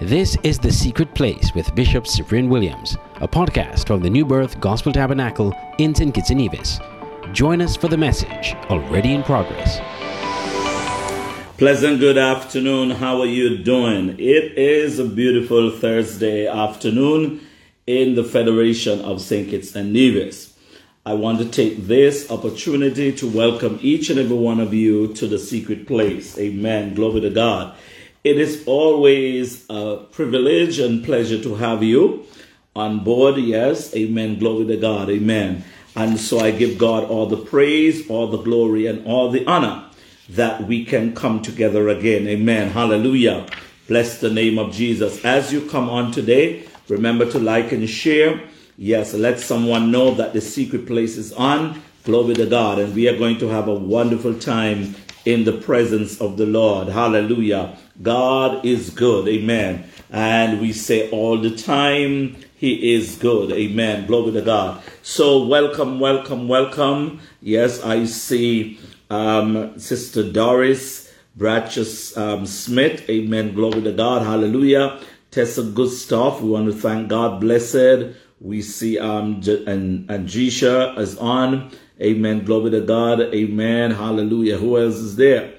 This is The Secret Place with Bishop Cyprian Williams, a podcast from the New Birth Gospel Tabernacle in St. Kitts and Nevis. Join us for the message already in progress. Pleasant good afternoon. How are you doing? It is a beautiful Thursday afternoon in the Federation of St. Kitts and Nevis. I want to take this opportunity to welcome each and every one of you to the secret place. Amen. Glory to God. It is always a privilege and pleasure to have you on board. Yes, amen. Glory to God. Amen. And so I give God all the praise, all the glory, and all the honor that we can come together again. Amen. Hallelujah. Bless the name of Jesus. As you come on today, remember to like and share. Yes, let someone know that the secret place is on. Glory to God. And we are going to have a wonderful time in the presence of the Lord. Hallelujah. God is good. Amen. And we say all the time, He is good. Amen. Glory to God. So, welcome, welcome, welcome. Yes, I see um, Sister Doris Bratchus um, Smith. Amen. Glory to God. Hallelujah. Tessa Gustav. We want to thank God. Blessed. We see um, J- and Andrisha is on. Amen. Glory to God. Amen. Hallelujah. Who else is there?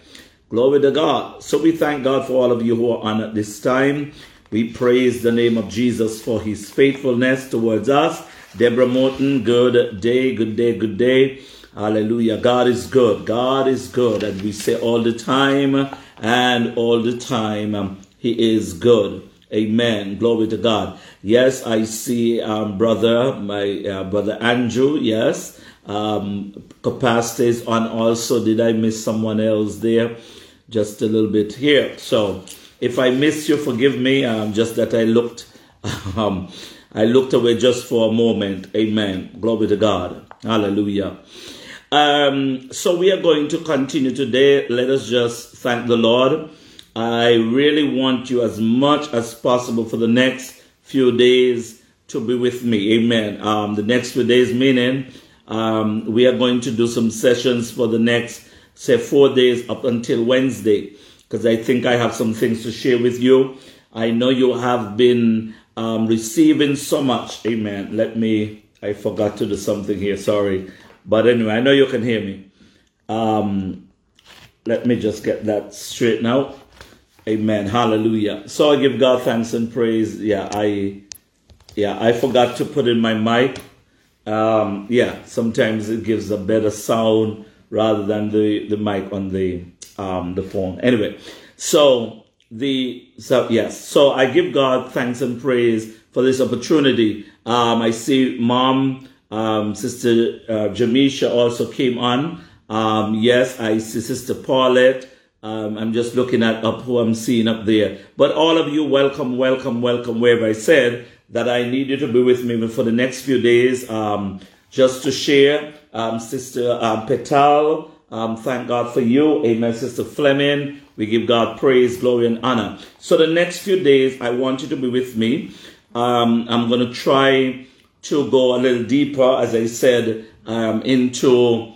Glory to God. So we thank God for all of you who are on at this time. We praise the name of Jesus for his faithfulness towards us. Deborah Morton, good day, good day, good day. Hallelujah. God is good. God is good. And we say all the time and all the time, um, he is good. Amen. Glory to God. Yes, I see um, brother, my uh, brother Andrew. Yes. Um, on also. Did I miss someone else there? Just a little bit here. So if I miss you, forgive me. Um, just that I looked, um, I looked away just for a moment. Amen. Glory to God. Hallelujah. Um, so we are going to continue today. Let us just thank the Lord. I really want you as much as possible for the next few days to be with me. Amen. Um, the next few days, meaning um, we are going to do some sessions for the next, say, four days up until Wednesday, because I think I have some things to share with you. I know you have been um, receiving so much. Amen. Let me, I forgot to do something here. Sorry. But anyway, I know you can hear me. Um, let me just get that straight now. Amen. Hallelujah. So I give God thanks and praise. Yeah, I, yeah, I forgot to put in my mic um, yeah, sometimes it gives a better sound rather than the, the mic on the um, the phone. Anyway, so the so yes, so I give God thanks and praise for this opportunity. Um, I see Mom, um, Sister uh, Jamisha also came on. Um, yes, I see Sister Paulette. Um, I'm just looking at up who I'm seeing up there. But all of you, welcome, welcome, welcome. Wherever I said that I need you to be with me for the next few days, um, just to share. Um, Sister um, Petal, um, thank God for you. Amen. Sister Fleming, we give God praise, glory, and honor. So the next few days, I want you to be with me. Um, I'm going to try to go a little deeper, as I said, um, into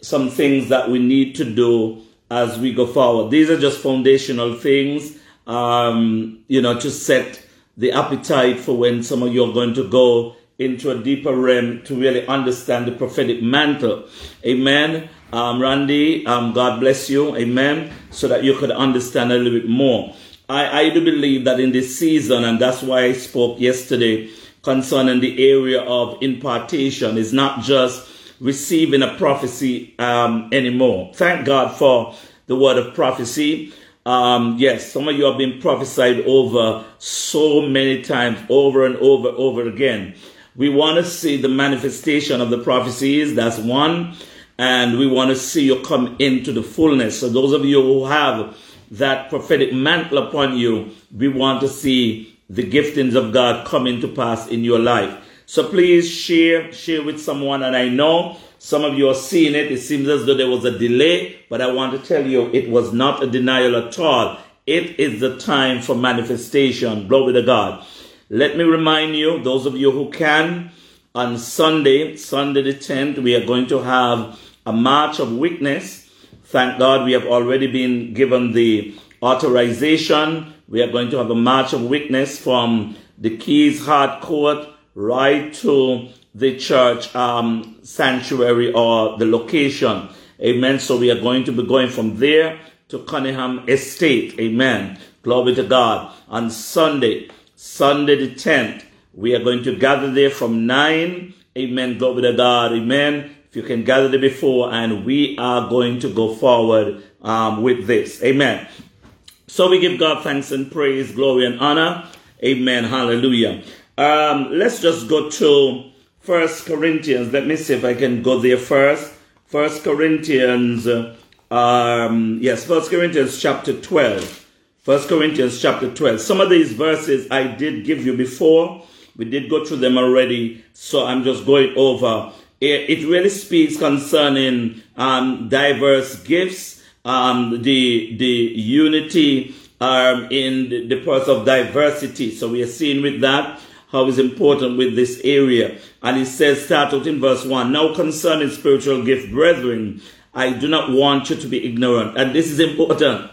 some things that we need to do as we go forward. These are just foundational things, um, you know, to set the appetite for when some of you are going to go into a deeper realm to really understand the prophetic mantle. Amen. Um, Randy, um, God bless you. Amen. So that you could understand a little bit more. I, I do believe that in this season, and that's why I spoke yesterday concerning the area of impartation, is not just receiving a prophecy um, anymore. Thank God for the word of prophecy. Um, yes, some of you have been prophesied over so many times, over and over, over again. We want to see the manifestation of the prophecies. That's one. And we want to see you come into the fullness. So those of you who have that prophetic mantle upon you, we want to see the giftings of God come into pass in your life. So please share, share with someone. And I know some of you are seeing it. It seems as though there was a delay, but I want to tell you it was not a denial at all. It is the time for manifestation. Glory to God. Let me remind you, those of you who can, on Sunday, Sunday the 10th, we are going to have a march of witness. Thank God we have already been given the authorization. We are going to have a march of witness from the Keys Hard Court right to the church um, sanctuary or the location. Amen. So we are going to be going from there to Cunningham Estate. Amen. Glory to God. On Sunday, Sunday the 10th, we are going to gather there from 9. Amen. Glory to God. Amen. If you can gather there before, and we are going to go forward um, with this. Amen. So we give God thanks and praise, glory and honor. Amen. Hallelujah. Um, let's just go to First Corinthians. Let me see if I can go there first. First Corinthians, um, yes, First Corinthians chapter 12. First Corinthians chapter 12. Some of these verses I did give you before. We did go through them already. So I'm just going over. It, really speaks concerning um, diverse gifts, um, the, the unity um, in the, part of diversity. So we are seeing with that how is important with this area. And it says, start out in verse 1. Now concerning spiritual gift, brethren, I do not want you to be ignorant. And this is important.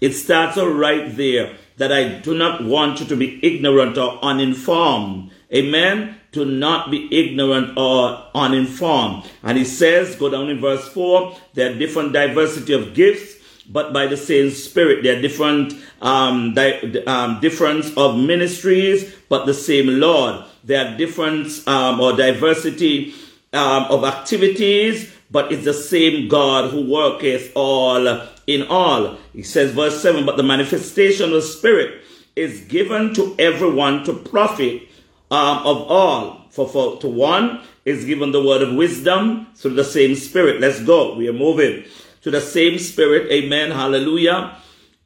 It starts out right there that I do not want you to be ignorant or uninformed. Amen. To not be ignorant or uninformed. And he says, go down in verse 4, there are different diversity of gifts but by the same Spirit. There are different um, di- um, difference of ministries, but the same Lord. There are difference um, or diversity um, of activities, but it's the same God who worketh all in all. He says, verse 7, but the manifestation of Spirit is given to everyone to profit um, of all. For, for to one is given the word of wisdom through the same Spirit. Let's go. We are moving to the same spirit. Amen. Hallelujah.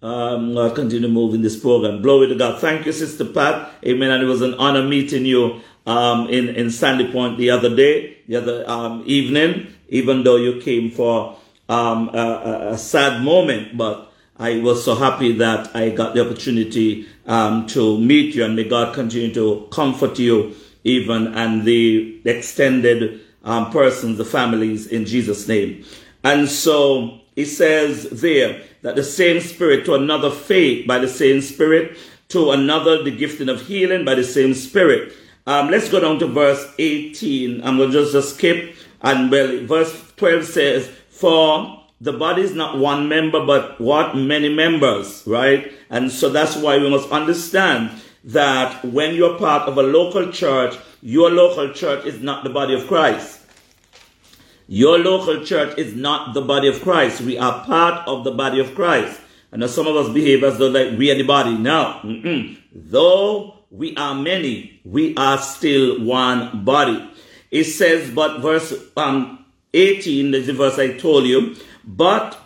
Um, I'll continue moving this program. Glory to God. Thank you, Sister Pat. Amen. And it was an honor meeting you um, in, in Sandy Point the other day, the other um, evening, even though you came for um, a, a, sad moment. But I was so happy that I got the opportunity um, to meet you, and may God continue to comfort you, even and the extended um, persons, the families, in Jesus' name. And so he says there that the same spirit to another faith by the same spirit, to another the gifting of healing by the same spirit. Um, let's go down to verse 18. I'm going to just, just skip. And well, verse 12 says, For the body is not one member, but what? Many members, right? And so that's why we must understand that when you're part of a local church, your local church is not the body of Christ. Your local church is not the body of Christ. We are part of the body of Christ. Know some of us behave as though like we are the body. No. Mm-mm. Though we are many, we are still one body. It says, but verse um, 18, is the verse I told you, but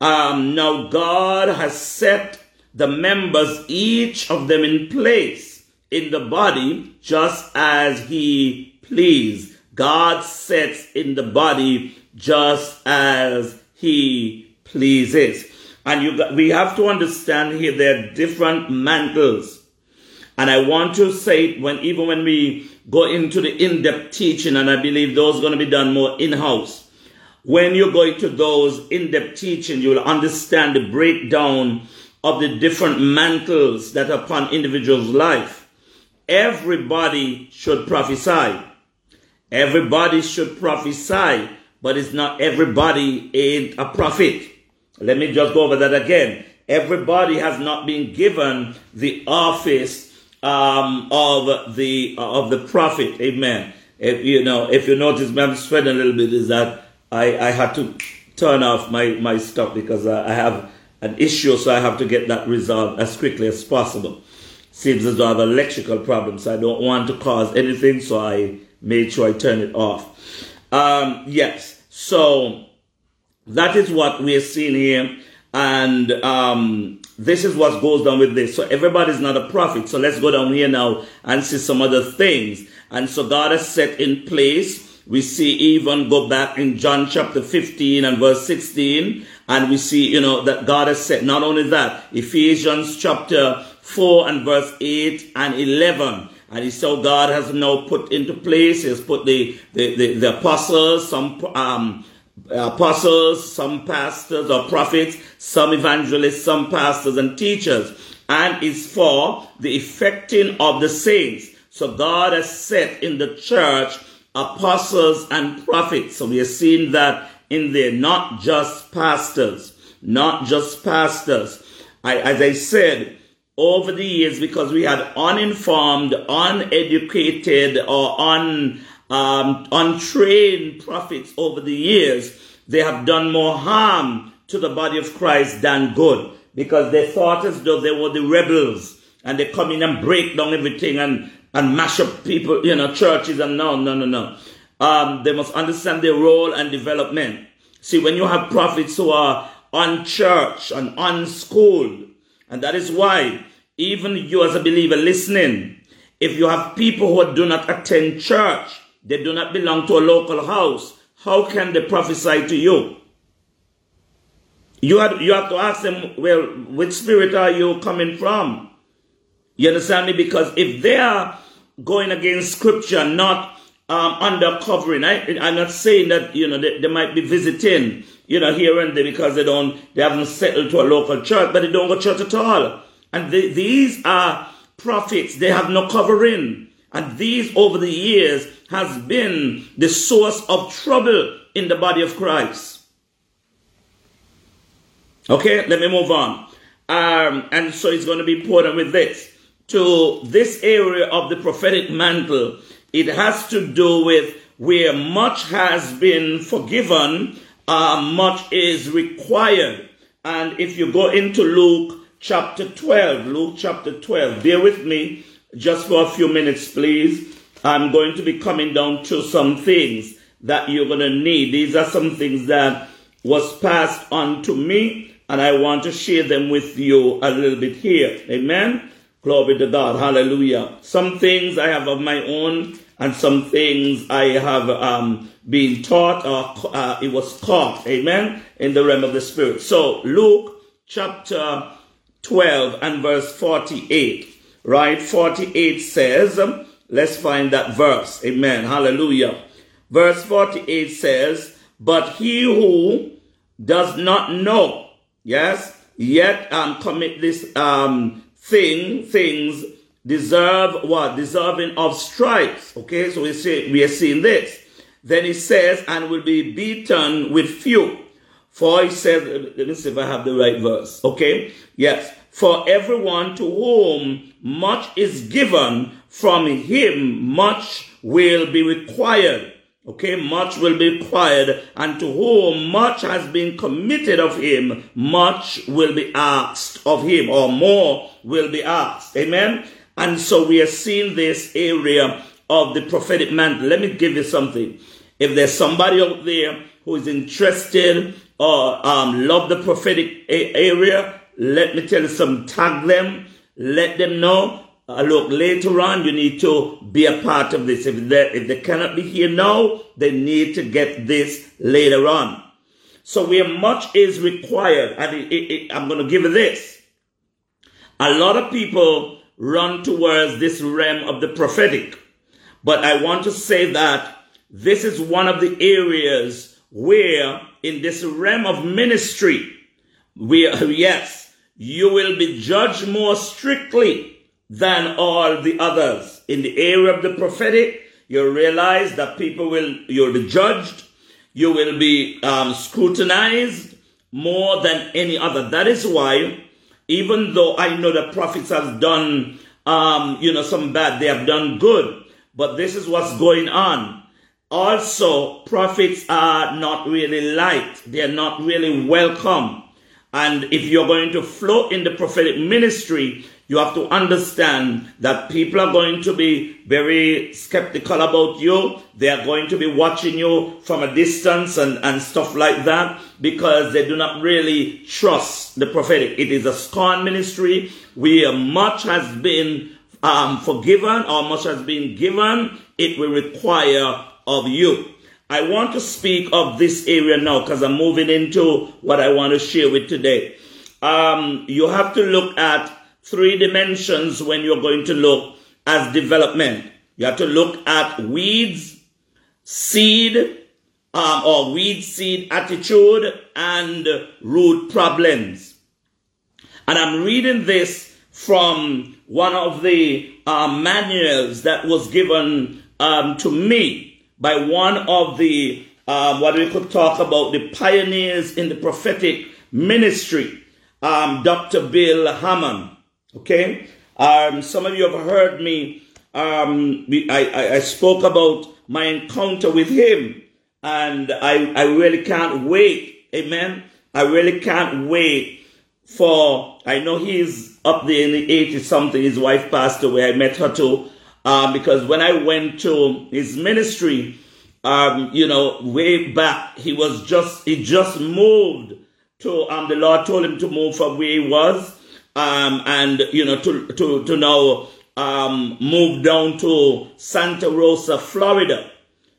um, now God has set the members, each of them in place in the body, just as he pleased. God sets in the body just as he pleases. And you we have to understand here there are different mantles. And I want to say when even when we go into the in-depth teaching, and I believe those are going to be done more in-house. When you go into those in-depth teaching, you will understand the breakdown of the different mantles that are upon individual's life. Everybody should prophesy. Everybody should prophesy, but it's not everybody ain't a prophet. Let me just go over that again. Everybody has not been given the office um, of the of the prophet. Amen. If you know, if you notice, I'm sweating a little bit. Is that I I had to turn off my my stuff because I have an issue, so I have to get that resolved as quickly as possible. Seems as though I have electrical problem, so I don't want to cause anything, so I made sure I turn it off. Um, yes, so that is what we are seeing here. And um, this is what goes down with this. So everybody's not a prophet. So let's go down here now and see some other things. And so God has set in place. We see even go back in John chapter 15 and verse 16. And we see, you know, that God has set not only that, Ephesians chapter 4 and verse 8 and 11 and so God has now put into place, he has put the, the, the, the apostles, some um, apostles, some pastors or prophets, some evangelists, some pastors and teachers, and is for the effecting of the saints. So God has set in the church apostles and prophets. So we are seeing that in there, not just pastors, not just pastors. I, as I said, over the years, because we had uninformed, uneducated, or un, um, untrained prophets over the years, they have done more harm to the body of Christ than good because they thought as though they were the rebels and they come in and break down everything and, and mash up people, you know, churches and no, no, no, no. Um, they must understand their role and development. See, when you have prophets who are unchurched and unschooled, and that is why even you as a believer listening, if you have people who do not attend church, they do not belong to a local house, how can they prophesy to you? You have, you have to ask them, well, which spirit are you coming from? You understand me? Because if they are going against scripture, not um, under covering, I, I'm not saying that, you know, they, they, might be visiting, you know, here and there because they don't, they haven't settled to a local church, but they don't go to church at all. And they, these are prophets. They have no covering. And these over the years has been the source of trouble in the body of Christ. Okay, let me move on. Um, and so it's going to be important with this. To this area of the prophetic mantle, it has to do with where much has been forgiven, uh, much is required. And if you go into Luke chapter 12, Luke chapter 12, bear with me just for a few minutes, please. I'm going to be coming down to some things that you're going to need. These are some things that was passed on to me, and I want to share them with you a little bit here. Amen. Glory to God. Hallelujah. Some things I have of my own, and some things I have um, been taught or uh, it was taught. Amen. In the realm of the spirit. So Luke chapter 12 and verse 48. Right? 48 says, Let's find that verse. Amen. Hallelujah. Verse 48 says, But he who does not know, yes, yet um, commit this um, thing, things deserve what? Deserving of stripes. Okay, so we see we are seeing this. Then he says, and will be beaten with few. For he says, let me see if I have the right verse. Okay, yes. For everyone to whom much is given, from him much will be required. Okay, much will be required, and to whom much has been committed of him, much will be asked of him, or more will be asked. Amen. And so we are seeing this area of the prophetic mantle. Let me give you something. If there's somebody out there who is interested or um, love the prophetic area, let me tell you some. Tag them. Let them know uh, look, later on, you need to be a part of this. If they, if they cannot be here now, they need to get this later on. So where much is required, and it, it, it, I'm going to give this. A lot of people run towards this realm of the prophetic. But I want to say that this is one of the areas where in this realm of ministry, where, yes, you will be judged more strictly than all the others. In the area of the prophetic, you realize that people will, you'll be judged, you will be um, scrutinized more than any other. That is why, even though I know the prophets have done, um, you know, some bad, they have done good, but this is what's going on. Also, prophets are not really liked. They're not really welcome. And if you're going to flow in the prophetic ministry, you have to understand that people are going to be very skeptical about you. They are going to be watching you from a distance and, and stuff like that because they do not really trust the prophetic. It is a scorn ministry where much has been um, forgiven or much has been given. It will require of you. I want to speak of this area now because I'm moving into what I want to share with today. Um, you have to look at three dimensions when you're going to look at development. You have to look at weeds, seed, um, or weed seed attitude and root problems. And I'm reading this from one of the uh, manuals that was given um, to me by one of the, uh, what we could talk about, the pioneers in the prophetic ministry, um, Dr. Bill Hamon. Okay? Um, some of you have heard me, um, I, I, I spoke about my encounter with him, and I, I really can't wait. Amen. I really can't wait for, I know he's up there in the 80 something. His wife passed away. I met her too. Um, because when I went to his ministry, um, you know, way back, he was just, he just moved to, um, the Lord told him to move from where he was, um, and, you know, to, to, to now, um, move down to Santa Rosa, Florida.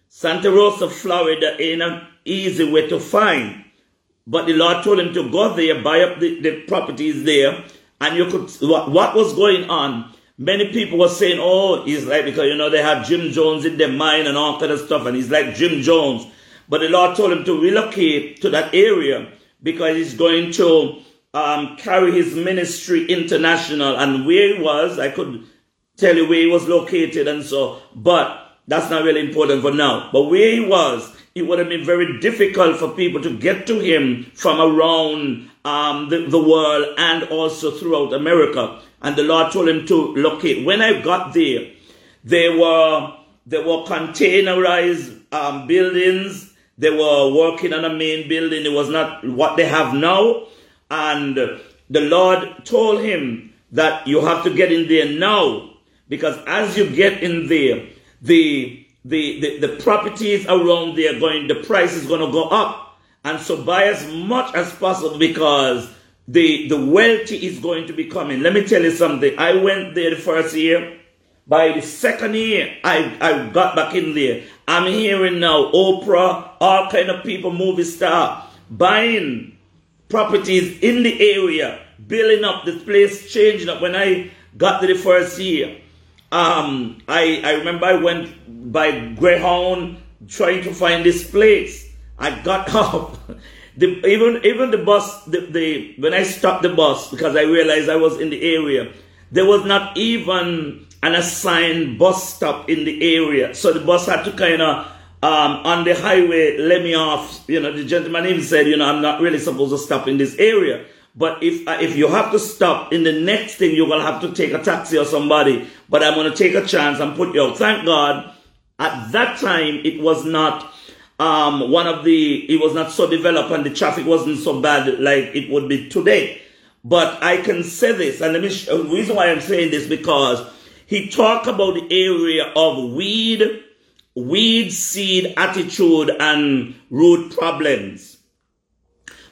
Santa Rosa, Florida ain't an easy way to find. But the Lord told him to go there, buy up the, the properties there, and you could, what, what was going on? Many people were saying, oh, he's like, because, you know, they have Jim Jones in their mind and all kind of stuff, and he's like Jim Jones. But the Lord told him to relocate to that area because he's going to um, carry his ministry international. And where he was, I could tell you where he was located and so, but that's not really important for now. But where he was, it would have been very difficult for people to get to him from around um, the, the world and also throughout America and the Lord told him to locate. When I got there, they were they were containerized um, buildings. They were working on a main building. It was not what they have now. And the Lord told him that you have to get in there now, because as you get in there, the the, the, the properties around there going, the price is going to go up. And so buy as much as possible because the, the wealthy is going to be coming. Let me tell you something. I went there the first year. By the second year, I, I got back in there. I'm hearing now Oprah, all kind of people, movie star, buying properties in the area, building up this place, changing up. When I got to the first year, um, I, I remember I went by Greyhound trying to find this place. I got up. The, even even the bus, the, the when I stopped the bus because I realized I was in the area, there was not even an assigned bus stop in the area. So the bus had to kind of um, on the highway let me off. You know, the gentleman even said, you know, I'm not really supposed to stop in this area. But if uh, if you have to stop in the next thing, you're gonna have to take a taxi or somebody. But I'm gonna take a chance and put you out. Thank God, at that time it was not um, one of the, it was not so developed and the traffic wasn't so bad like it would be today. But I can say this, and me, the reason why I'm saying this because he talked about the area of weed, weed seed attitude and root problems.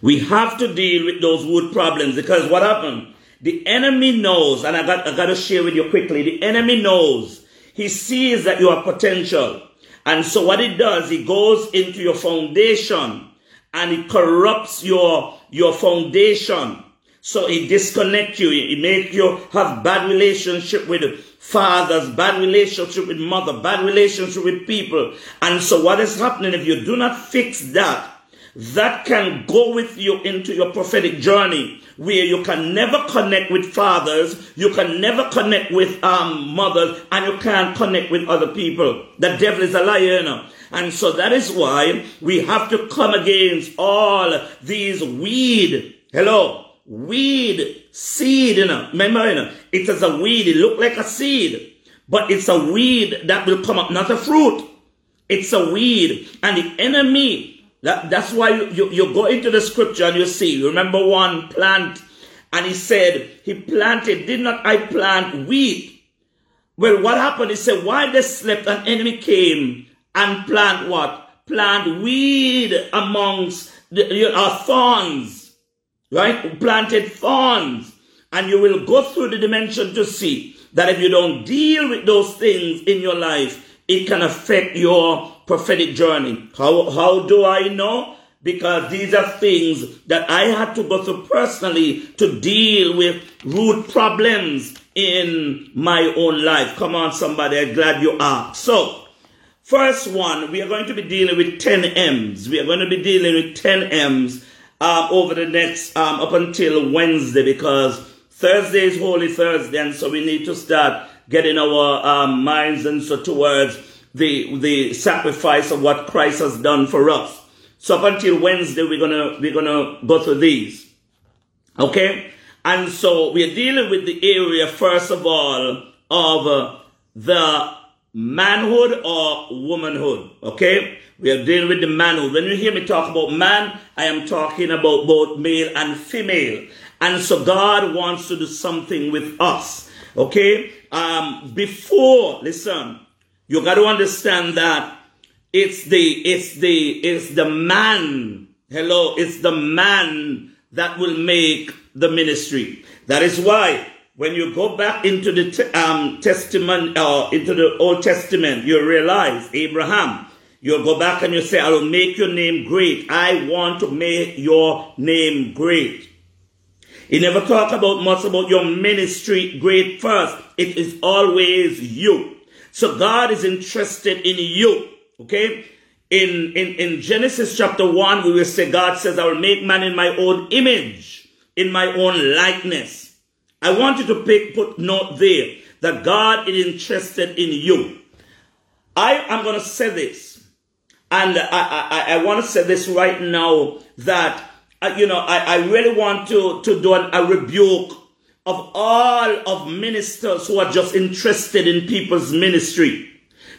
We have to deal with those root problems because what happened? The enemy knows, and I got, I got to share with you quickly. The enemy knows. He sees that you have potential. And so what it does, it goes into your foundation and it corrupts your, your foundation. So it disconnects you. It makes you have bad relationship with fathers, bad relationship with mother, bad relationship with people. And so what is happening if you do not fix that, that can go with you into your prophetic journey where you can never connect with fathers, you can never connect with um, mothers, and you can't connect with other people. The devil is a liar, you know? And so that is why we have to come against all these weed. Hello. Weed seed, you know. Remember, you know, it is a weed. It look like a seed, but it's a weed that will come up, not a fruit. It's a weed. And the enemy that, that's why you, you, you go into the scripture and you see, remember one plant, and he said, he planted, did not I plant wheat? Well, what happened? He said, while they slept, an enemy came and plant what? Plant weed amongst the, know, thorns, right? Planted thorns. And you will go through the dimension to see that if you don't deal with those things in your life, it can affect your prophetic journey. How, how do I know? Because these are things that I had to go through personally to deal with root problems in my own life. Come on, somebody, I'm glad you are. So, First one, we are going to be dealing with 10 M's. We are going to be dealing with 10 M's um, over the next, um, up until Wednesday because Thursday is Holy Thursday and so we need to start getting our um, minds and so towards the, the sacrifice of what Christ has done for us. So up until Wednesday, we're gonna, we're gonna go through these. Okay? And so we're dealing with the area, first of all, of uh, the manhood or womanhood. Okay? We are dealing with the manhood. When you hear me talk about man, I am talking about both male and female. And so God wants to do something with us. Okay? Um, before, listen, you got to understand that it's the, it's the, it's the man. Hello, it's the man that will make the ministry. That is why when you go back into the um, testament uh, into the Old Testament, you realize Abraham. You'll go back and you say, I will make your name great. I want to make your name great. He never talk about much about your ministry great first. It is always you. So God is interested in you. Okay? In, in, in Genesis chapter 1, we will say, God says, I will make man in my own image, in my own likeness. I want you to pick, put note there that God is interested in you. I am going to say this, and I, I, I want to say this right now that, uh, you know, I, I really want to, to do an, a rebuke of all of ministers who are just interested in people's ministry.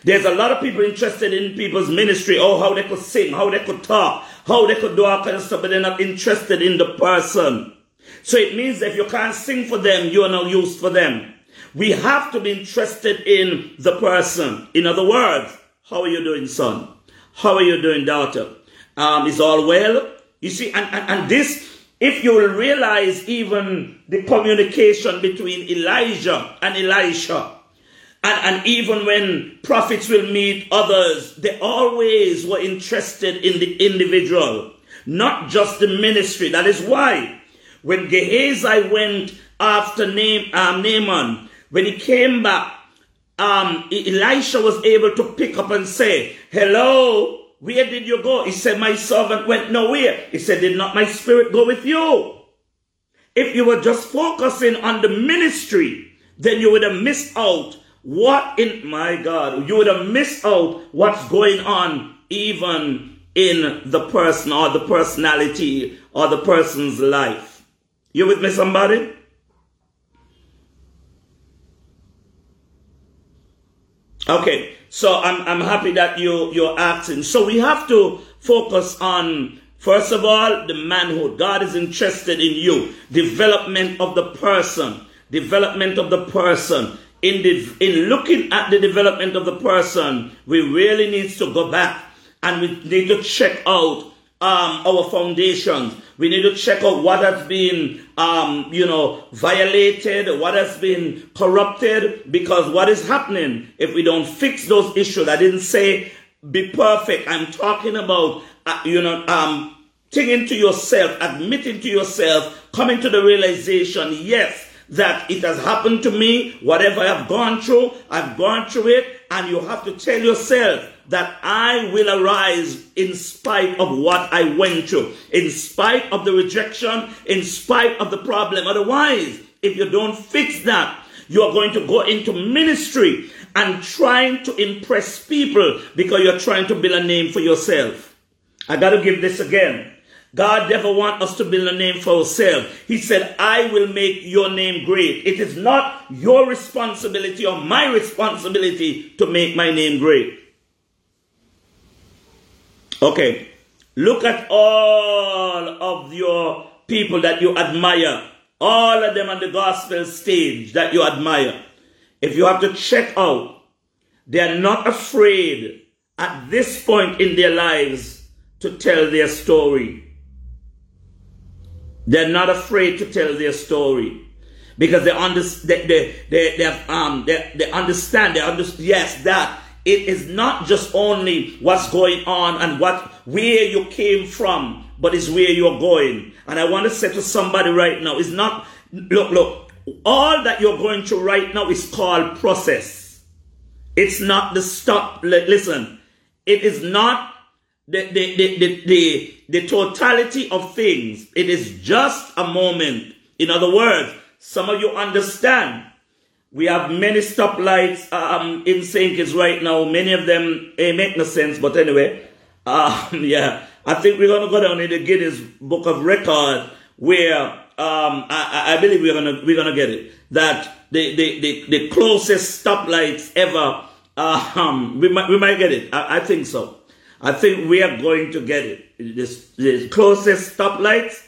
There's a lot of people interested in people's ministry, oh, how they could sing, how they could talk, how they could do all kinds of stuff, but they're not interested in the person. So it means if you can't sing for them, you are no use for them. We have to be interested in the person. In other words, how are you doing, son? How are you doing, daughter? Um, is all well? You see, and, and, and this, if you will realize even the communication between Elijah and Elisha, and, and even when prophets will meet others, they always were interested in the individual, not just the ministry. That is why when Gehazi went after um, Naaman, when he came back, um, Elisha was able to pick up and say, Hello, where did you go? He said, My servant went nowhere. He said, Did not my spirit go with you? If you were just focusing on the ministry, then you would have missed out what in my God, you would have missed out what's going on even in the person or the personality or the person's life. You with me, somebody? Okay, so I'm, I'm happy that you, you're asking. So we have to focus on, first of all, the manhood. God is interested in you. Development of the person. Development of the person. In, the, in looking at the development of the person, we really need to go back and we need to check out um, our foundations. We need to check out what has been, um, you know, violated, what has been corrupted, because what is happening if we don't fix those issues? I didn't say be perfect. I'm talking about, uh, you know, um, thinking to yourself, admitting to yourself, coming to the realization, yes, that it has happened to me, whatever I've gone through, I've gone through it, and you have to tell yourself that I will arise in spite of what I went through, in spite of the rejection, in spite of the problem. Otherwise, if you don't fix that, you are going to go into ministry and trying to impress people because you're trying to build a name for yourself. I got to give this again. God never want us to build a name for ourselves. He said, I will make your name great. It is not your responsibility or my responsibility to make my name great. Okay. Look at all of your people that you admire. All of them on the gospel stage that you admire. If you have to check out, they are not afraid at this point in their lives to tell their story. They're not afraid to tell their story because they understand. They, they, they, they, um, they, they understand. They understand. Yes, that it is not just only what's going on and what where you came from, but it's where you're going. And I want to say to somebody right now, it's not. Look, look. All that you're going through right now is called process. It's not the stop. Listen, It is not the, the, the, the, the, the totality of things. It is just a moment. In other words, some of you understand. We have many stoplights um, in St. Kitts right now. Many of them eh, make no sense, but anyway, um, yeah, I think we're gonna go down in the Guinness Book of Record where um, I, I, believe we're gonna we're gonna get it that the the, the, the closest stoplights ever. Um, we might we might get it. I, I think so. I think we are going to get it. This, the closest stoplights.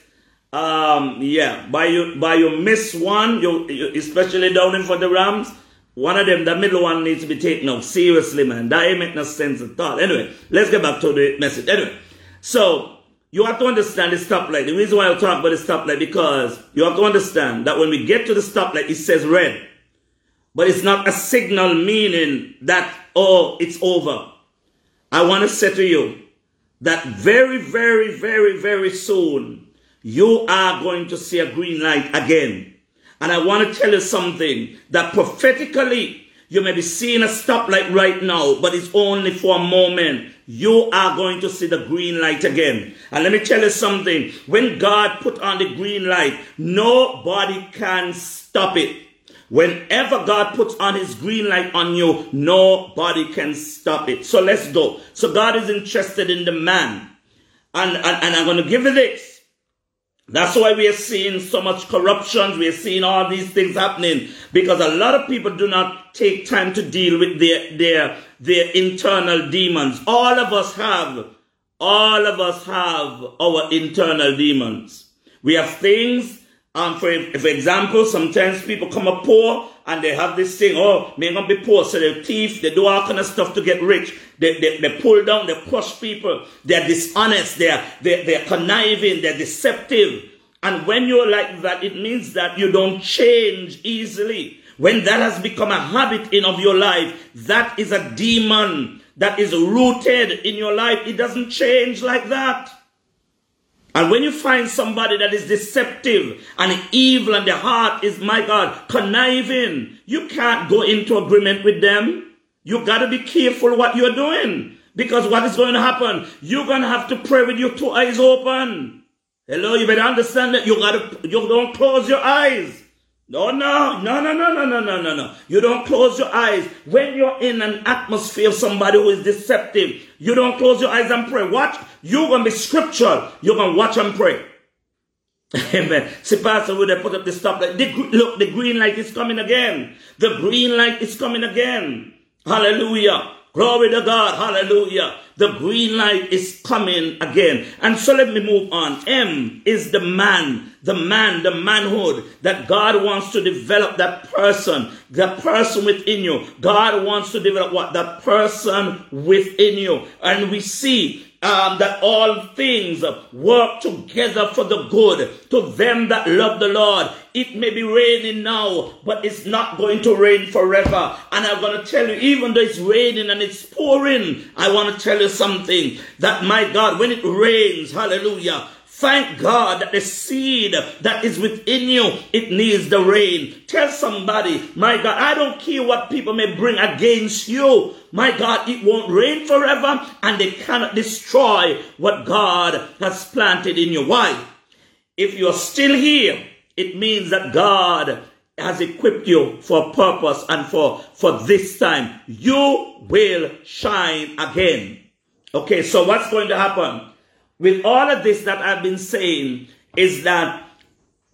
Um, yeah, by you by you miss one, you, you especially down in for the Rams. One of them, the middle one, needs to be taken off seriously, man. That ain't make no sense at all. Anyway, let's get back to the message. Anyway, so you have to understand the stoplight. The reason why I talk about the stoplight because you have to understand that when we get to the stoplight, it says red, but it's not a signal meaning that oh, it's over. I want to say to you that very, very, very, very soon you are going to see a green light again. And I want to tell you something that prophetically you may be seeing a stoplight right now, but it's only for a moment. You are going to see the green light again. And let me tell you something. When God put on the green light, nobody can stop it. Whenever God puts on his green light on you, nobody can stop it. So let's go. So God is interested in the man. And, and, and I'm going to give you this. That's why we are seeing so much corruption. We are seeing all these things happening because a lot of people do not take time to deal with their, their, their internal demons. All of us have, all of us have our internal demons. We have things um, for, for example, sometimes people come up poor and they have this thing, oh, me gonna be poor. So they thief, they do all kind of stuff to get rich. They, they, they pull down, they crush people. They're dishonest, they're, they're, they're conniving, they're deceptive. And when you're like that, it means that you don't change easily. When that has become a habit in of your life, that is a demon that is rooted in your life. It doesn't change like that. And when you find somebody that is deceptive and evil and the heart is, my God, conniving, you can't go into agreement with them. You got to be careful what you're doing. Because what is going to happen? You're to have to pray with your two eyes open. Hello, you better understand that you got to, you don't close your eyes. No, no, no, no, no, no, no, no, no, no. You don't close your eyes. When you're in an atmosphere of somebody who is deceptive, you don't close your eyes and pray. Watch. You're going to be scriptural. You're going to watch and pray. Amen. See, Pastor, would they put up the stop light? The, look, the green light is coming again. The green light is coming again. Hallelujah. Glory to God. Hallelujah. The green light is coming again. And so let me move on. M is the man, the man, the manhood that God wants to develop that person, the person within you. God wants to develop what? That person within you. And we see um, that all things work together for the good to them that love the Lord. It may be raining now, but it's not going to rain forever. And I'm going to tell you, even though it's raining and it's pouring, I want to tell you something that my God, when it rains, hallelujah, Thank God that the seed that is within you, it needs the rain. Tell somebody, my God, I don't care what people may bring against you. My God, it won't rain forever and they cannot destroy what God has planted in you. Why? If you're still here, it means that God has equipped you for a purpose and for, for this time. You will shine again. Okay, so what's going to happen? With all of this that I've been saying is that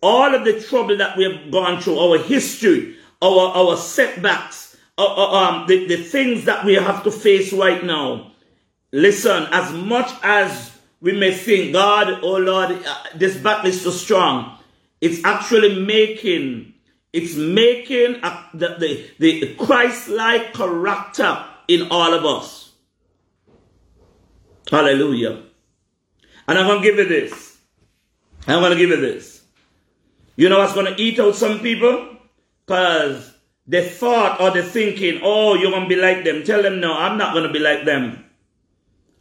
all of the trouble that we have gone through, our history, our, our setbacks, um, the, the things that we have to face right now, listen, as much as we may think, God, oh Lord, uh, this battle is so strong, it's actually making, it's making a, the, the, the Christ-like character in all of us. Hallelujah. And I'm going to give you this. I'm going to give you this. You know what's going to eat out some people? Because the thought or the thinking, oh, you're going to be like them. Tell them, no, I'm not going to be like them.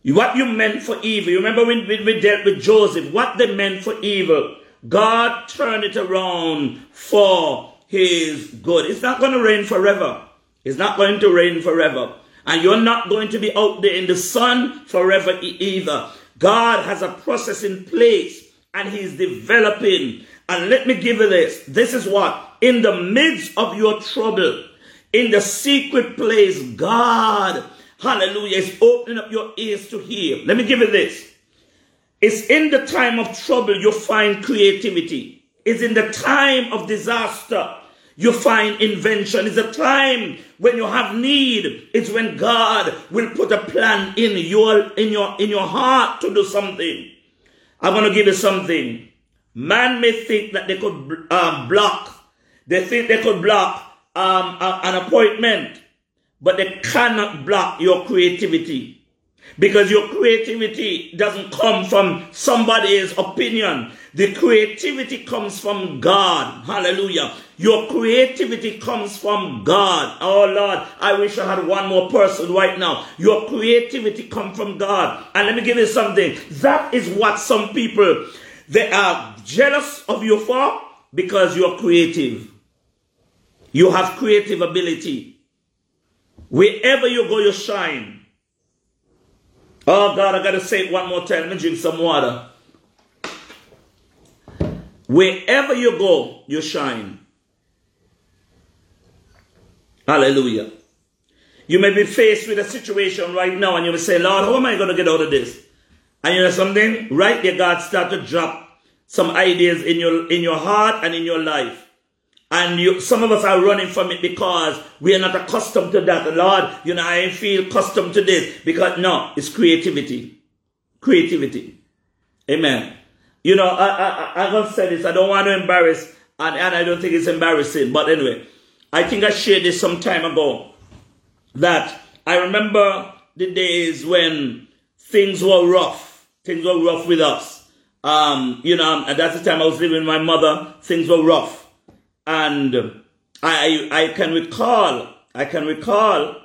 What you meant for evil. You remember when we dealt with Joseph, what they meant for evil. God turned it around for his good. It's not going to rain forever. It's not going to rain forever. And you're not going to be out there in the sun forever either. God has a process in place and He's developing. And let me give you this. This is what? In the midst of your trouble, in the secret place, God, hallelujah, is opening up your ears to hear. Let me give you this. It's in the time of trouble you find creativity. It's in the time of disaster you find invention. It's a time when you have need. It's when God will put a plan in your in your in your heart to do something. I'm going to give you something. Man may think that they could um, block. They think they could block um, a, an appointment, but they cannot block your creativity. Because your creativity doesn't come from somebody's opinion. The creativity comes from God. Hallelujah. Your creativity comes from God. Oh Lord, I wish I had one more person right now. Your creativity comes from God. And let me give you something. That is what some people, they are jealous of you for because you're creative. You have creative ability. Wherever you go, you shine. Oh God, I gotta say it one more time. Let me drink some water. Wherever you go, you shine. Hallelujah. You may be faced with a situation right now and you may say, Lord, how am I going to get out of this? And you know something? Right there, God start to drop some ideas in your, in your heart and in your life. And you, some of us are running from it because we are not accustomed to that. Lord, you know, I feel accustomed to this because no, it's creativity. Creativity. Amen. You know, I, I, I'm going to say this. I don't want to embarrass and, and I don't think it's embarrassing. But anyway, I think I shared this some time ago that I remember the days when things were rough. Things were rough with us. Um, you know, at that time I was living with my mother. Things were rough. And I, I can recall, I can recall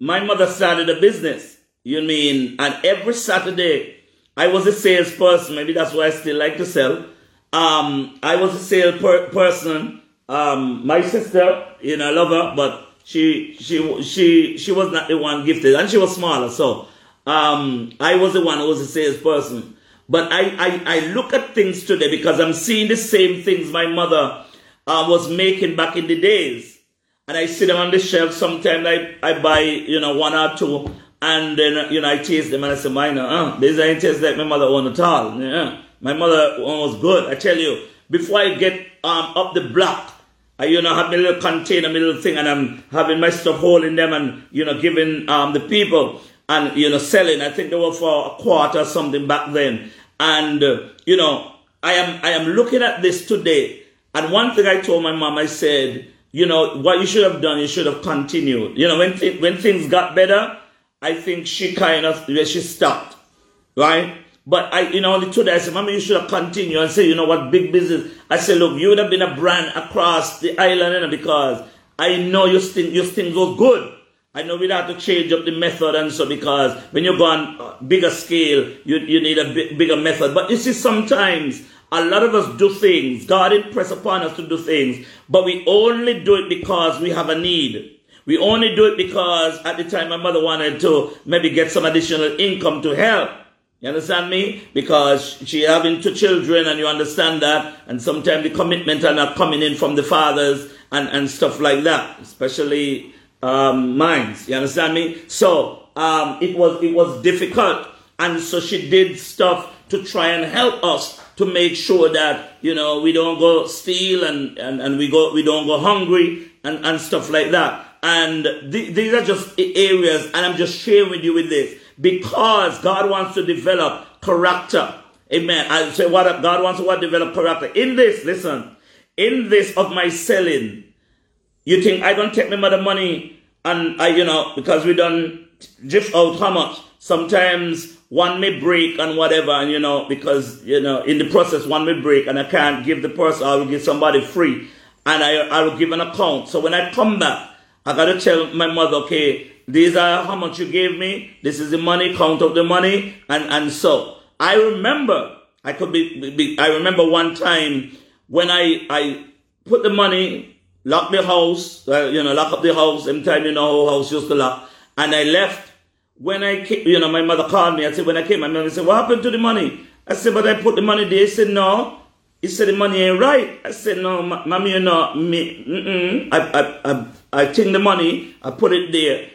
my mother started a business. You mean, and every Saturday I was a salesperson. Maybe that's why I still like to sell. Um, I was a salesperson. Um, my sister, you know, I love her, but she, she, she, she was not the one gifted and she was smaller. So, um, I was the one who was a salesperson. But I, I, I look at things today because I'm seeing the same things my mother uh, was making back in the days. And I see them on the shelf. Sometimes I, I buy, you know, one or two. And then, you know, I taste them and I say, mine, uh, this ain't taste like my mother one at all. Yeah. My mother was good. I tell you, before I get um, up the block, I, you know, have my little container, my little thing, and I'm having my stuff holding them and, you know, giving um, the people and, you know, selling. I think they were for a quarter or something back then. And, uh, you know, I am, I am looking at this today and one thing I told my mom, I said, you know, what you should have done, you should have continued. You know, when, th- when things got better, I think she kind of, she stopped, right? But I, you know, only today I said, Mama, you should have continued and say, you know what, big business. I said, look, you would have been a brand across the island, you know, because I know your thing, your things was good. I know we'd have to change up the method and so because when you go on uh, bigger scale, you, you need a bigger method. But you see, sometimes a lot of us do things. God impress upon us to do things, but we only do it because we have a need. We only do it because at the time my mother wanted to maybe get some additional income to help. You understand me? Because she having two children and you understand that. And sometimes the commitment are not coming in from the fathers and, and stuff like that, especially um. You understand me? So um, it was it was difficult, and so she did stuff to try and help us to make sure that you know we don't go steal and, and, and we go we don't go hungry and, and stuff like that. And th- these are just areas, and I'm just sharing with you with this because God wants to develop character. Amen. I say what God wants to what develop character. In this, listen, in this of my selling, you think I don't take my mother money and I, you know, because we don't drift out how much? Sometimes one may break and whatever, and you know, because you know, in the process, one may break, and I can't give the person. I will give somebody free, and I I will give an account. So when I come back, I gotta tell my mother, okay, these are how much you gave me. This is the money. Count of the money, and and so I remember. I could be, be I remember one time when I I put the money, lock the house, uh, you know, lock up the house. Every time you know house used to lock and I left. When I came, you know, my mother called me. I said, when I came, my mother said, what happened to the money? I said, but I put the money there. He said, no. He said, the money ain't right. I said, no, mommy, you know, me, mm-mm. I, I, I, I take the money, I put it there.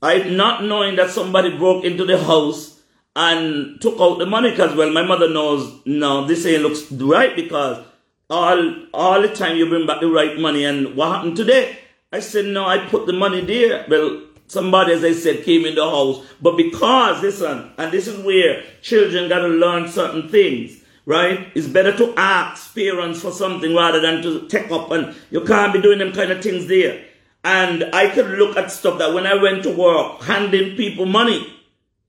I not knowing that somebody broke into the house and took out the money because, well, my mother knows, no, this ain't looks right because all, all the time you bring back the right money and what happened today? I said, no, I put the money there. Well, somebody, as I said, came in the house. But because, listen, and this is where children got to learn certain things right? It's better to ask parents for something rather than to take up and you can't be doing them kind of things there. And I could look at stuff that when I went to work, handing people money.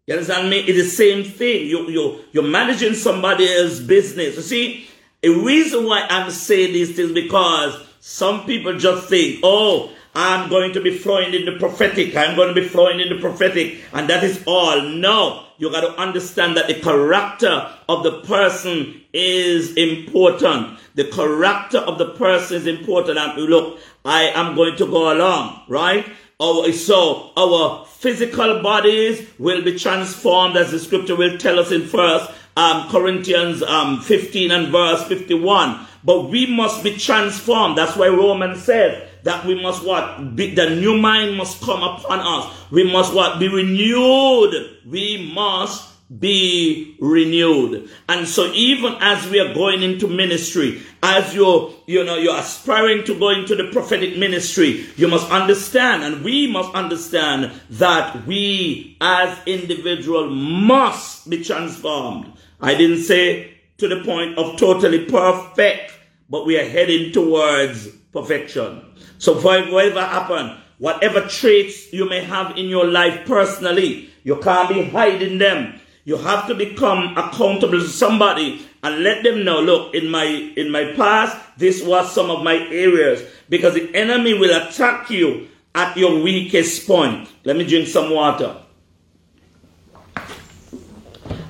You understand me? It's the same thing. You, you, you're managing somebody else's business. You see, a reason why I'm saying these things because some people just think, oh, I'm going to be flowing in the prophetic. I'm going to be flowing in the prophetic. And that is all. No. You got to understand that the character of the person is important. The character of the person is important. And look, I am going to go along, right? So our physical bodies will be transformed as the scripture will tell us in first um, Corinthians um, 15 and verse 51. But we must be transformed. That's why Romans says that we must what? Be, the new mind must come upon us. We must what? Be renewed. We must be renewed. And so even as we are going into ministry, as you're, you know, you're aspiring to go into the prophetic ministry, you must understand and we must understand that we as individual must be transformed. I didn't say to the point of totally perfect, but we are heading towards perfection. So whatever happen, whatever traits you may have in your life personally, you can't be hiding them. You have to become accountable to somebody and let them know, look, in my in my past, this was some of my areas. Because the enemy will attack you at your weakest point. Let me drink some water.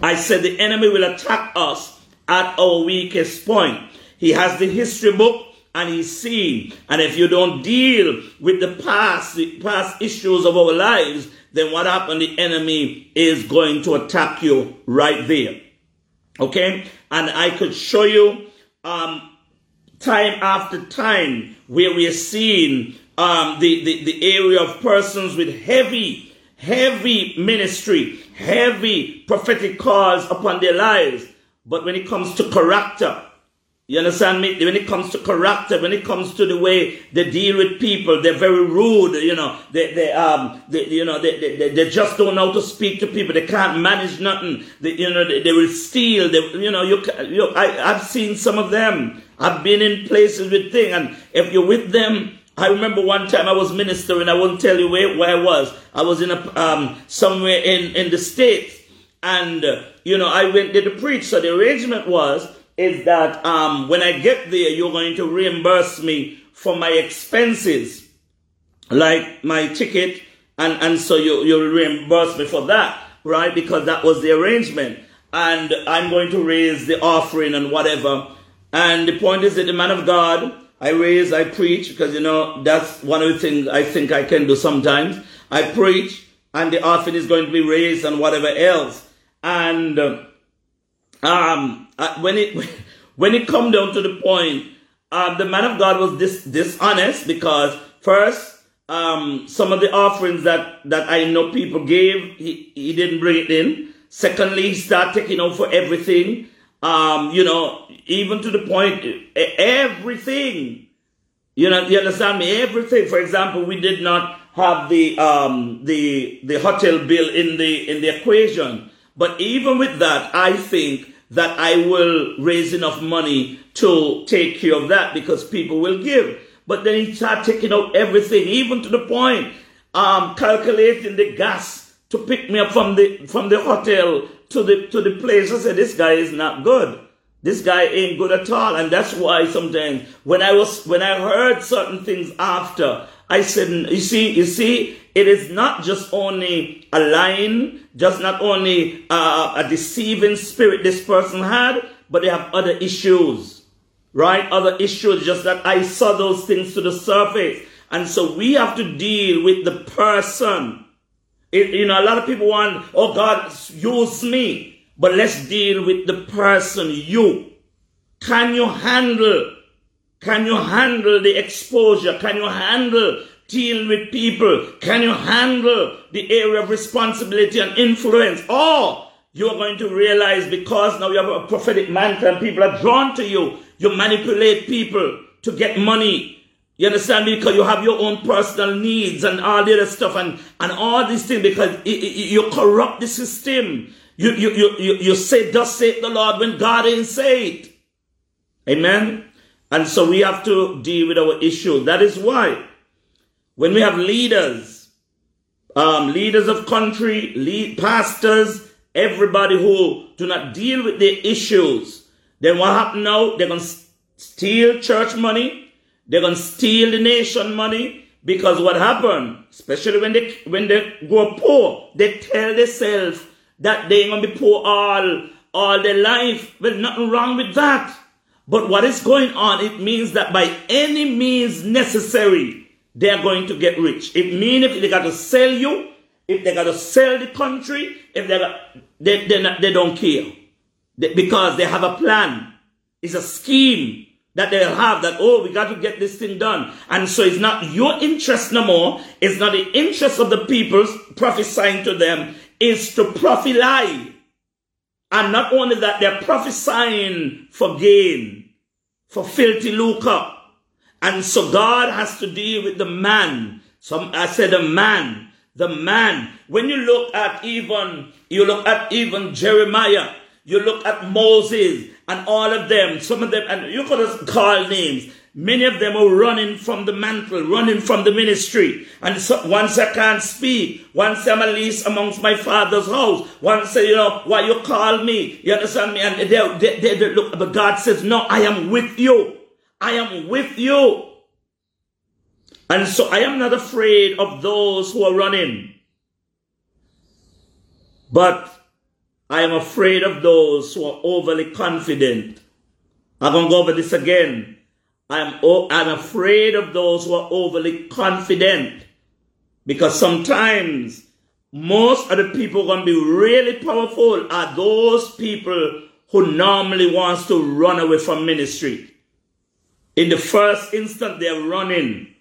I said the enemy will attack us at our weakest point. He has the history book and he's seen. And if you don't deal with the past, the past issues of our lives, then what happened? The enemy is going to attack you right there. Okay? And I could show you um, time after time where we are seeing um, the, the, the area of persons with heavy, heavy ministry, heavy prophetic calls upon their lives. But when it comes to character, you understand me? When it comes to character, when it comes to the way they deal with people, they're very rude. You know, they, they um, they, you know, they, they, they just don't know how to speak to people. They can't manage nothing. They, you know, they, they will steal. They, you know, you, you, I, I've seen some of them. I've been in places with things, and if you're with them, I remember one time I was ministering. I won't tell you where, where I was. I was in a um, somewhere in in the states, and uh, you know, I went there to preach. So the arrangement was is that um, when I get there, you're going to reimburse me for my expenses, like my ticket, and, and so you, you reimburse me for that, right? Because that was the arrangement. And I'm going to raise the offering and whatever. And the point is that the man of God, I raise, I preach, because you know, that's one of the things I think I can do sometimes. I preach, and the offering is going to be raised and whatever else. And um, uh, when it when it come down to the point, uh, the man of God was dis- dishonest because first, um, some of the offerings that that I know people gave, he, he didn't bring it in. Secondly, he started taking out for everything. Um, you know, even to the point, everything. You know, you understand me? Everything. For example, we did not have the um, the the hotel bill in the in the equation. But even with that, I think that I will raise enough money to take care of that because people will give. But then he started taking out everything, even to the point, um, calculating the gas to pick me up from the from the hotel to the to the place. I said, this guy is not good. This guy ain't good at all. And that's why sometimes when I was when I heard certain things after, I said, you see, you see, it is not just only a lying, just not only uh, a deceiving spirit this person had, but they have other issues, right? Other issues, just that I saw those things to the surface. And so we have to deal with the person. It, you know, a lot of people want, oh God, use me. But let's deal with the person, you. Can you handle? Can you handle the exposure? Can you handle deal with people? Can you handle the area of responsibility and influence? Or you're going to realize because now you have a prophetic mantle and people are drawn to you, you manipulate people to get money you understand me? Because you have your own personal needs and all the other stuff and, and all these things because it, it, you corrupt the system. You, you, you, you, you say, thus the Lord when God ain't say it. Amen. And so we have to deal with our issue. That is why when we have leaders, um, leaders of country, lead pastors, everybody who do not deal with their issues, then what happen now? They're going to steal church money they're going to steal the nation money because what happened, especially when they when they go poor, they tell themselves that they're going to be poor all all their life. There's nothing wrong with that. But what is going on? It means that by any means necessary, they are going to get rich. It means if they got to sell you, if they got to sell the country, if they got, they, they, not, they don't care. They, because they have a plan. It's a scheme that they'll have that, oh, we got to get this thing done. And so it's not your interest no more. It's not the interest of the people prophesying to them. It's to prophesy. And not only that, they're prophesying for gain, for filthy lucre. And so God has to deal with the man. Some, I said the man, the man. When you look at even, you look at even Jeremiah, you look at Moses, and all of them, some of them, and you could have called names. Many of them are running from the mantle, running from the ministry. And so, once I can't speak, once I'm at least amongst my father's house, once you know, why you call me? You understand me? And they, they, they, they look, but God says, no, I am with you. I am with you. And so I am not afraid of those who are running. But I am afraid of those who are overly confident. I'm going to go over this again. I'm, I'm afraid of those who are overly confident. Because sometimes most of the people going to be really powerful are those people who normally wants to run away from ministry. In the first instant, they're running.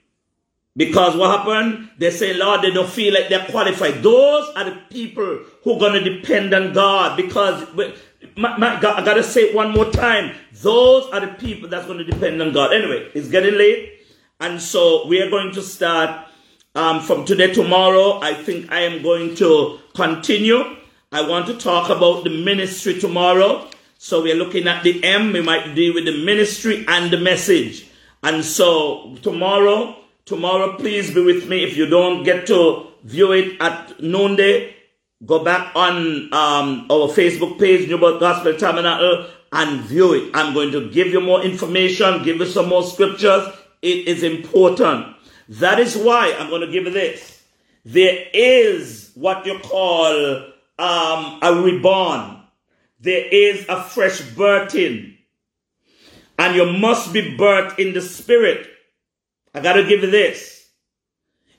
Because what happened? They say, Lord, they don't feel like they're qualified. Those are the people who are going to depend on God. Because, my, my God, I got to say it one more time. Those are the people that's going to depend on God. Anyway, it's getting late. And so we are going to start um, from today, tomorrow. I think I am going to continue. I want to talk about the ministry tomorrow. So we are looking at the M. We might deal with the ministry and the message. And so tomorrow, Tomorrow, please be with me. If you don't get to view it at noonday, go back on um, our Facebook page, New Birth Gospel Tabernacle, and view it. I'm going to give you more information, give you some more scriptures. It is important. That is why I'm going to give you this. There is what you call um, a reborn. There is a fresh birthing. And you must be birthed in the spirit. I got to give you this.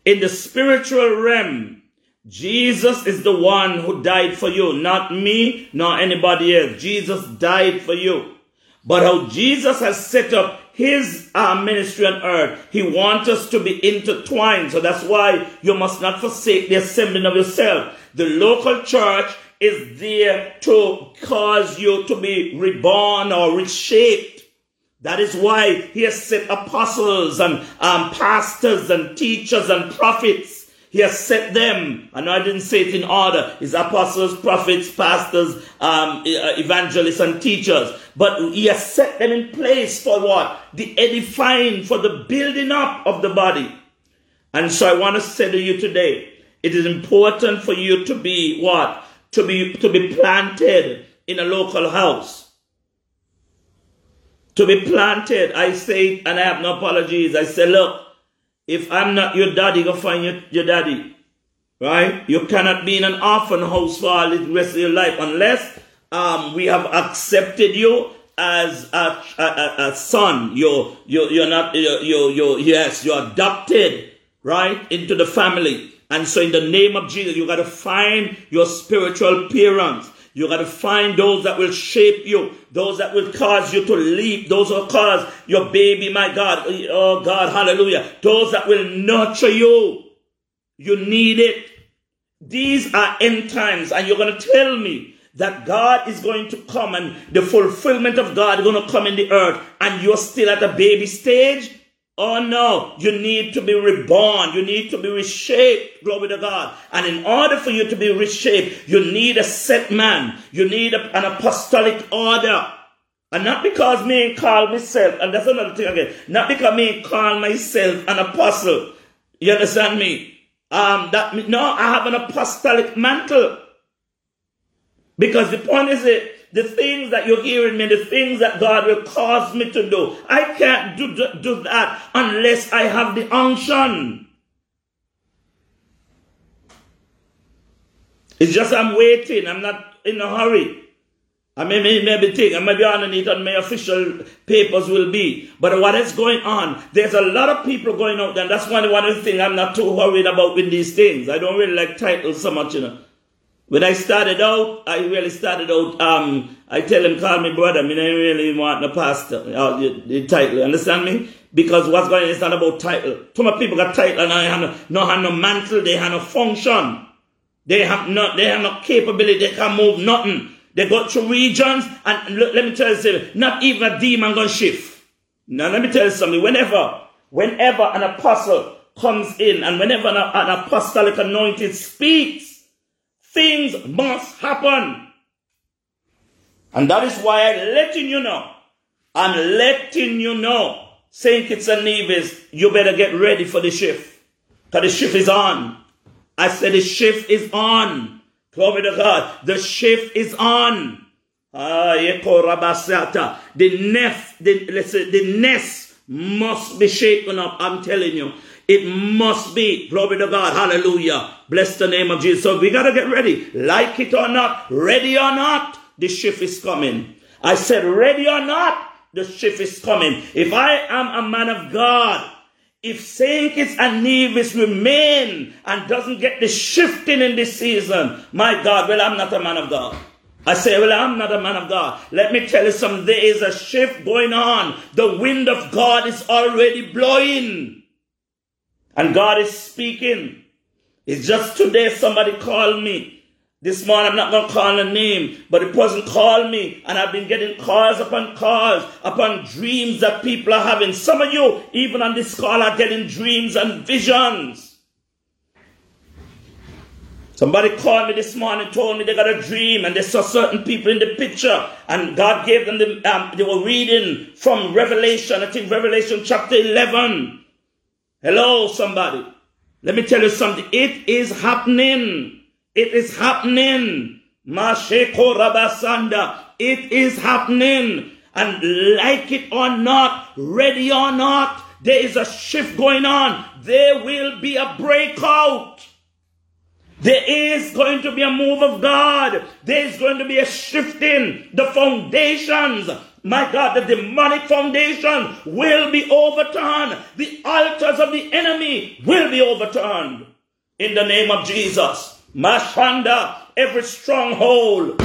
In the spiritual realm, Jesus is the one who died for you, not me, nor anybody else. Jesus died for you. But how Jesus has set up his uh, ministry on earth, he wants us to be intertwined. So that's why you must not forsake the assembling of yourself. The local church is there to cause you to be reborn or reshaped that is why he has set apostles and um, pastors and teachers and prophets. He has set them. I know I didn't say it in order. His apostles, prophets, pastors, um, evangelists, and teachers. But he has set them in place for what? The edifying, for the building up of the body. And so I want to say to you today, it is important for you to be what? To be, to be planted in a local house to be planted. I say, and I have no apologies. I say, look, if I'm not your daddy, go find your, your daddy. Right? You cannot be in an orphan house for all the rest of your life unless um, we have accepted you as a, a, a, a son. You're, you're, you're not, you're, you're, you're, yes, you're adopted. right, into the family. And so in the name of Jesus, you got to find your spiritual parents. You got to find those that will shape you, those that will cause you to leap, those who cause your baby, my God, oh God, hallelujah, those that will nurture you. You need it. These are end times, and you're going to tell me that God is going to come and the fulfillment of God is going to come in the earth, and you're still at a baby stage? Oh no, you need to be reborn. You need to be reshaped. Glory to God. And in order for you to be reshaped, you need a set man. You need a, an apostolic order. And not because me and call myself, and that's another thing again, not because me call myself an apostle. You understand me? Um, that no, I have an apostolic mantle. Because the point is it, the things that you're hearing me, the things that God will cause me to do. I can't do, do, do that unless I have the unction. It's just I'm waiting. I'm not in a hurry. I may, may, maybe think, I may be underneath on my official papers will be. But what is going on? There's a lot of people going out there. That's one, one of the things I'm not too worried about with these things. I don't really like titles so much, you know. When I started out, I really started out, um, I tell him, call me brother. I mean, I really want the pastor, uh, the, the title. Understand me? Because what's going on is not about title. Too many people got title and I have no, no, have no mantle, they have no function. They have not, they have no capability, they can move nothing. They go through regions and look, let me tell you something, not even a demon gonna shift. Now let me tell you something, whenever, whenever an apostle comes in and whenever an, an apostolic anointing speaks, Things must happen. And that is why I'm letting you know. I'm letting you know. St. Kitts and Nevis, you better get ready for the shift. Because the shift is on. I said the shift is on. Glory to God. The shift is on. Ah, the nest, the, listen, the nest must be shaken up. I'm telling you. It must be. Glory to God. Hallelujah. Bless the name of Jesus. So we got to get ready. Like it or not, ready or not, the shift is coming. I said, ready or not, the shift is coming. If I am a man of God, if. Kitts and Nevis remain and doesn't get the shifting in this season, my God, well, I'm not a man of God. I say, well, I'm not a man of God. Let me tell you something. There is a shift going on. The wind of God is already blowing. And God is speaking. It's just today somebody called me. This morning, I'm not going to call a name, but a person called me, and I've been getting calls upon calls upon dreams that people are having. Some of you, even on this call, are getting dreams and visions. Somebody called me this morning, told me they got a dream, and they saw certain people in the picture, and God gave them the, um, they were reading from Revelation, I think Revelation chapter 11. Hello, somebody. Let me tell you something. It is happening. It is happening. Masheko Rabasanda. It is happening. And like it or not, ready or not, there is a shift going on. There will be a breakout. There is going to be a move of God. There is going to be a shifting. The foundations my God, the demonic foundation will be overturned. The altars of the enemy will be overturned. In the name of Jesus. Mashanda, every stronghold,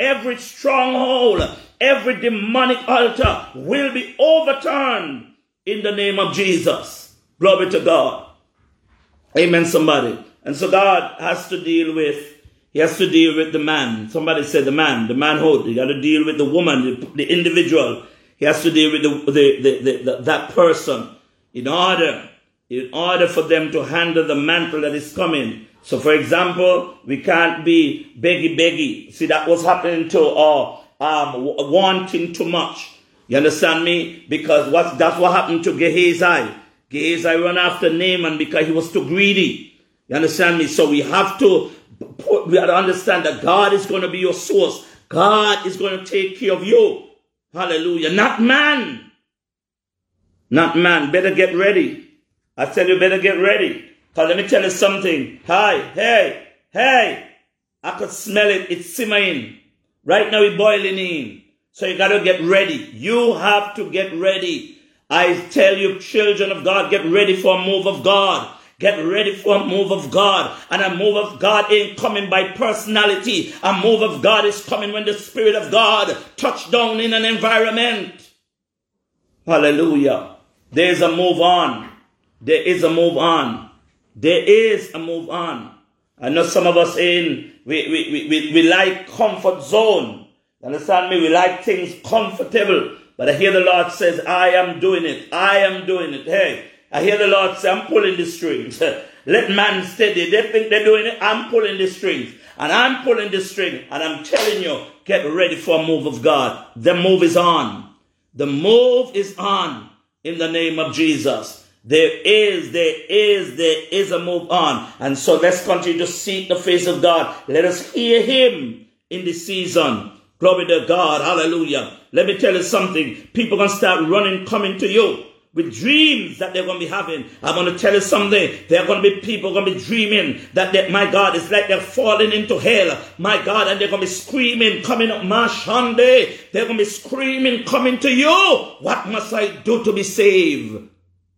every stronghold, every demonic altar will be overturned in the name of Jesus. Glory to God. Amen, somebody. And so God has to deal with he has to deal with the man. Somebody said the man, the manhood. He got to deal with the woman, the, the individual. He has to deal with the, the, the, that person in order, in order for them to handle the mantle that is coming. So, for example, we can't be beggy beggy. See, that was happening to uh, um, wanting too much. You understand me? Because what, that's what happened to Gehazi. Gehazi ran after Naaman because he was too greedy. You understand me? So we have to we have to understand that God is going to be your source. God is going to take care of you. Hallelujah. Not man. Not man. Better get ready. I tell you, better get ready. Because let me tell you something. Hi, hey, hey. I could smell it. It's simmering. Right now it's boiling in. So you got to get ready. You have to get ready. I tell you, children of God, get ready for a move of God. Get ready for a move of God. And a move of God ain't coming by personality. A move of God is coming when the Spirit of God touch down in an environment. Hallelujah. There's a move on. There is a move on. There is a move on. I know some of us in, we, we, we, we, like comfort zone. Understand me? We like things comfortable. But I hear the Lord says, I am doing it. I am doing it. Hey, I hear the Lord say, I'm pulling the strings. Let man steady. They think they're doing it. I'm pulling the strings. And I'm pulling the string. And I'm telling you, get ready for a move of God. The move is on. The move is on in the name of Jesus. There is, there is, there is a move on. And so let's continue to seek the face of God. Let us hear him in this season. Glory to God. Hallelujah. Let me tell you something. People gonna start running, coming to you with dreams that they're going to be having. I'm going to tell you something. There are going to be people going to be dreaming that, they, my God, it's like they're falling into hell. My God, and they're going to be screaming, coming up, Mashande. They're going to be screaming, coming to you. What must I do to be saved?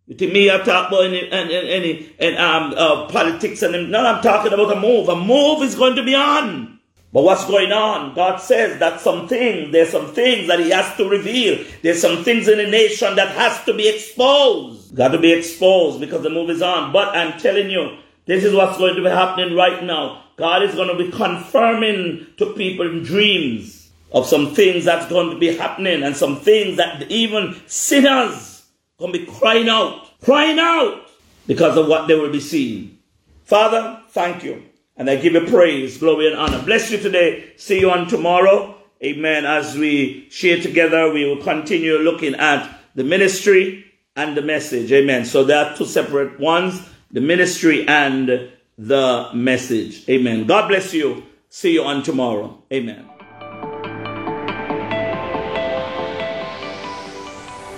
Think me I talk about any, any, any, any um, uh, politics and no, I'm talking about a move. A move is going to be on. But what's going on? God says that some things, there's some things that He has to reveal. There's some things in the nation that has to be exposed. Got to be exposed because the move is on. But I'm telling you, this is what's going to be happening right now. God is going to be confirming to people dreams of some things that's going to be happening and some things that even sinners going to be crying out, crying out because of what they will be seeing. Father, thank you. And I give you praise, glory, and honor. Bless you today. See you on tomorrow. Amen. As we share together, we will continue looking at the ministry and the message. Amen. So there are two separate ones the ministry and the message. Amen. God bless you. See you on tomorrow. Amen.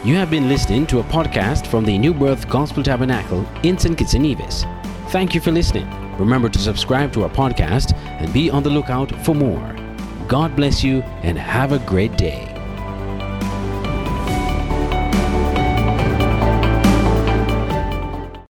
You have been listening to a podcast from the New Birth Gospel Tabernacle in St. Kitts and Nevis. Thank you for listening. Remember to subscribe to our podcast and be on the lookout for more. God bless you and have a great day.